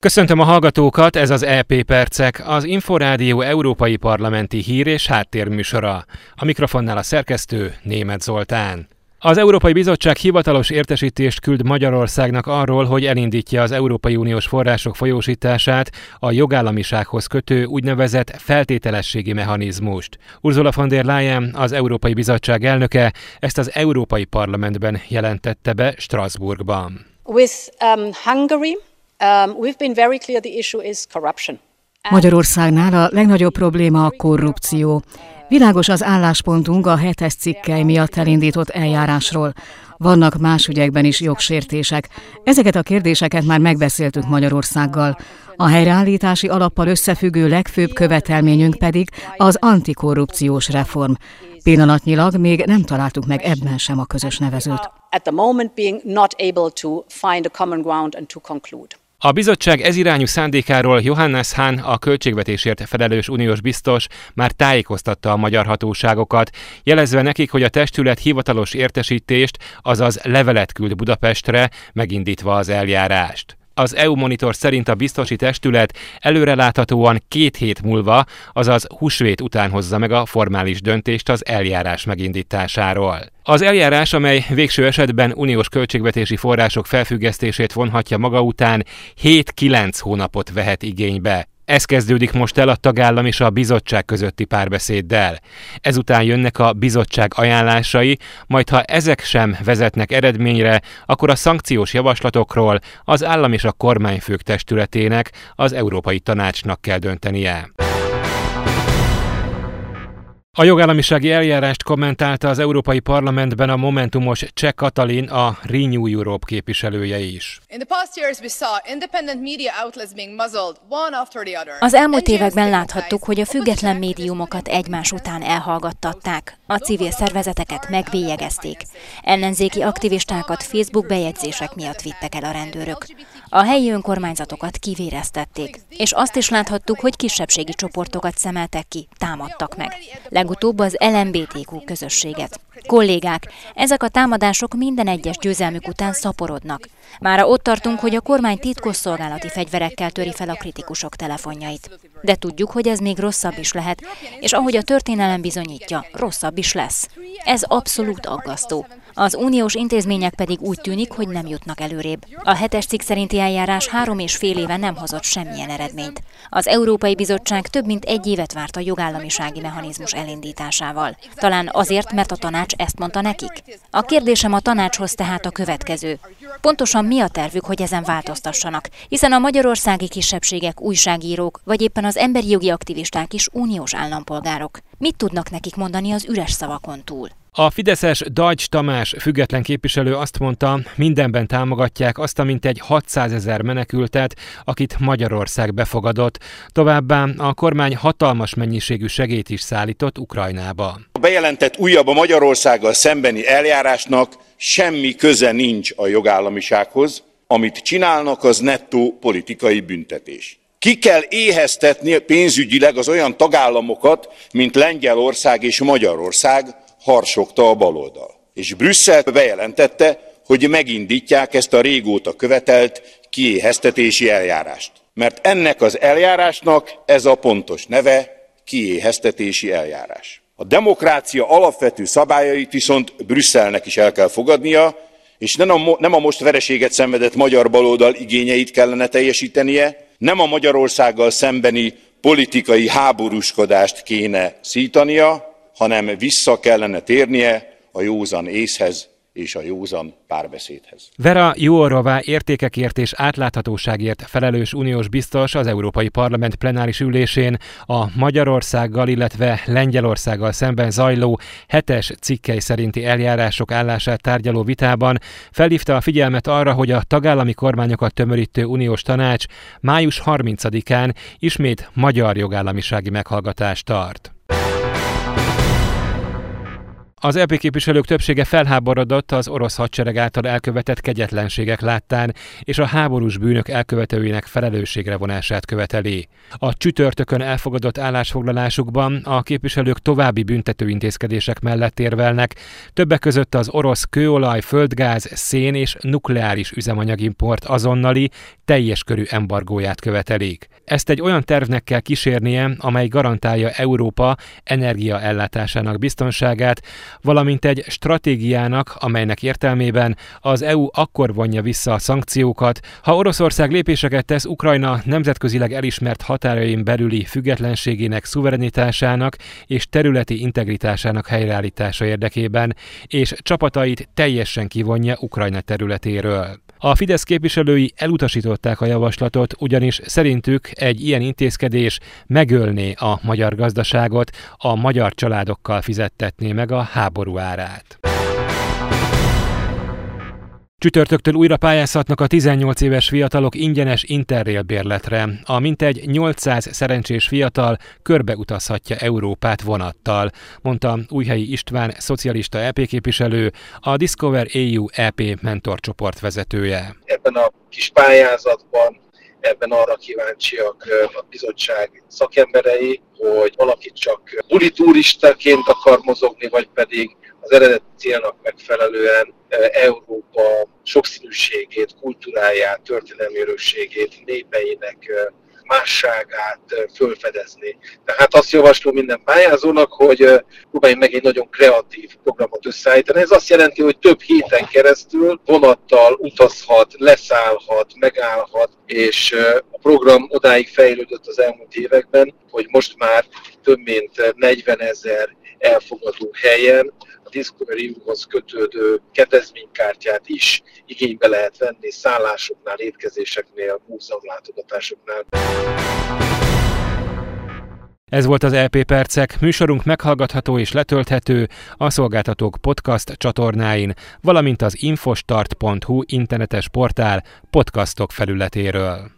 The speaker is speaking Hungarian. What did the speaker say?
Köszöntöm a hallgatókat, ez az EP Percek, az Inforádió Európai Parlamenti Hír és Háttérműsora. A mikrofonnál a szerkesztő Német Zoltán. Az Európai Bizottság hivatalos értesítést küld Magyarországnak arról, hogy elindítja az Európai Uniós források folyósítását a jogállamisághoz kötő úgynevezett feltételességi mechanizmust. Ursula von der Leyen, az Európai Bizottság elnöke, ezt az Európai Parlamentben jelentette be Strasbourgban. With um, Hungary, Um. Magyarországnál a legnagyobb probléma a korrupció. Világos az álláspontunk a hetes cikkely miatt elindított eljárásról. Vannak más ügyekben is jogsértések. Ezeket a kérdéseket már megbeszéltük Magyarországgal. A helyreállítási alappal összefüggő legfőbb követelményünk pedig az antikorrupciós reform. Pillanatnyilag még nem találtuk meg ebben sem a közös nevezőt. At the moment being not able to find a common ground and to conclude. A bizottság ezirányú szándékáról Johannes Hahn, a költségvetésért felelős uniós biztos már tájékoztatta a magyar hatóságokat, jelezve nekik, hogy a testület hivatalos értesítést, azaz levelet küld Budapestre, megindítva az eljárást. Az EU Monitor szerint a biztosi testület előreláthatóan két hét múlva, azaz húsvét után hozza meg a formális döntést az eljárás megindításáról. Az eljárás, amely végső esetben uniós költségvetési források felfüggesztését vonhatja maga után, 7-9 hónapot vehet igénybe. Ez kezdődik most el a tagállam és a bizottság közötti párbeszéddel. Ezután jönnek a bizottság ajánlásai, majd ha ezek sem vezetnek eredményre, akkor a szankciós javaslatokról az állam és a kormányfők testületének, az Európai Tanácsnak kell döntenie. A jogállamisági eljárást kommentálta az Európai Parlamentben a Momentumos Cseh Katalin, a Renew Europe képviselője is. Az elmúlt években láthattuk, hogy a független médiumokat egymás után elhallgattatták, a civil szervezeteket megvélyegezték, ellenzéki aktivistákat Facebook bejegyzések miatt vittek el a rendőrök. A helyi önkormányzatokat kivéreztették, és azt is láthattuk, hogy kisebbségi csoportokat szemeltek ki, támadtak meg. Legutóbb az LMBTQ közösséget. Kollégák, ezek a támadások minden egyes győzelmük után szaporodnak. Mára ott tartunk, hogy a kormány titkosszolgálati fegyverekkel töri fel a kritikusok telefonjait. De tudjuk, hogy ez még rosszabb is lehet, és ahogy a történelem bizonyítja, rosszabb is lesz. Ez abszolút aggasztó. Az uniós intézmények pedig úgy tűnik, hogy nem jutnak előrébb. A hetes cikk szerinti eljárás három és fél éve nem hozott semmilyen eredményt. Az Európai Bizottság több mint egy évet várt a jogállamisági mechanizmus elindításával. Talán azért, mert a tanács ezt mondta nekik. A kérdésem a tanácshoz tehát a következő. Pontosan mi a tervük, hogy ezen változtassanak? Hiszen a magyarországi kisebbségek, újságírók, vagy éppen az emberi jogi aktivisták is uniós állampolgárok. Mit tudnak nekik mondani az üres szavakon túl? A Fideszes Dajcs Tamás független képviselő azt mondta, mindenben támogatják azt a mintegy 600 ezer menekültet, akit Magyarország befogadott. Továbbá a kormány hatalmas mennyiségű segét is szállított Ukrajnába. A bejelentett újabb a Magyarországgal szembeni eljárásnak semmi köze nincs a jogállamisághoz. Amit csinálnak, az nettó politikai büntetés. Ki kell éheztetni pénzügyileg az olyan tagállamokat, mint Lengyelország és Magyarország, harsogta a baloldal. És Brüsszel bejelentette, hogy megindítják ezt a régóta követelt kiéheztetési eljárást. Mert ennek az eljárásnak ez a pontos neve kiéheztetési eljárás. A demokrácia alapvető szabályait viszont Brüsszelnek is el kell fogadnia, és nem a, nem a most vereséget szenvedett magyar baloldal igényeit kellene teljesítenie, nem a Magyarországgal szembeni politikai háborúskodást kéne szítania, hanem vissza kellene térnie a józan észhez és a józan párbeszédhez. Vera Jóorová értékekért és átláthatóságért felelős uniós biztos az Európai Parlament plenáris ülésén a Magyarországgal, illetve Lengyelországgal szemben zajló hetes cikkei szerinti eljárások állását tárgyaló vitában felhívta a figyelmet arra, hogy a tagállami kormányokat tömörítő uniós tanács május 30-án ismét magyar jogállamisági meghallgatást tart. Az EP képviselők többsége felháborodott az orosz hadsereg által elkövetett kegyetlenségek láttán, és a háborús bűnök elkövetőinek felelősségre vonását követeli. A csütörtökön elfogadott állásfoglalásukban a képviselők további büntető intézkedések mellett érvelnek, többek között az orosz kőolaj, földgáz, szén és nukleáris üzemanyagimport azonnali, teljes körű embargóját követelik. Ezt egy olyan tervnek kell kísérnie, amely garantálja Európa energiaellátásának biztonságát, valamint egy stratégiának, amelynek értelmében az EU akkor vonja vissza a szankciókat, ha Oroszország lépéseket tesz Ukrajna nemzetközileg elismert határain belüli függetlenségének, szuverenitásának és területi integritásának helyreállítása érdekében, és csapatait teljesen kivonja Ukrajna területéről. A Fidesz képviselői elutasították a javaslatot, ugyanis szerintük egy ilyen intézkedés megölné a magyar gazdaságot, a magyar családokkal fizettetné meg a háború árát. Csütörtöktől újra pályázhatnak a 18 éves fiatalok ingyenes interrail bérletre. A mintegy 800 szerencsés fiatal körbeutazhatja Európát vonattal, mondta Újhelyi István, szocialista EP képviselő, a Discover EU EP mentorcsoport vezetője. Ebben a kis pályázatban ebben arra kíváncsiak a bizottság szakemberei, hogy valaki csak buli turistaként akar mozogni, vagy pedig az eredeti célnak megfelelően Európa sokszínűségét, kultúráját, történelmi örökségét, népeinek másságát fölfedezni. Tehát azt javaslom minden pályázónak, hogy próbáljunk meg egy nagyon kreatív programot összeállítani. Ez azt jelenti, hogy több héten keresztül vonattal utazhat, leszállhat, megállhat, és a program odáig fejlődött az elmúlt években, hogy most már több mint 40 ezer elfogadó helyen a Discovery hoz kötődő kedvezménykártyát is igénybe lehet venni szállásoknál, étkezéseknél, múzeumlátogatásoknál. Ez volt az LP Percek, műsorunk meghallgatható és letölthető a szolgáltatók podcast csatornáin, valamint az infostart.hu internetes portál podcastok felületéről.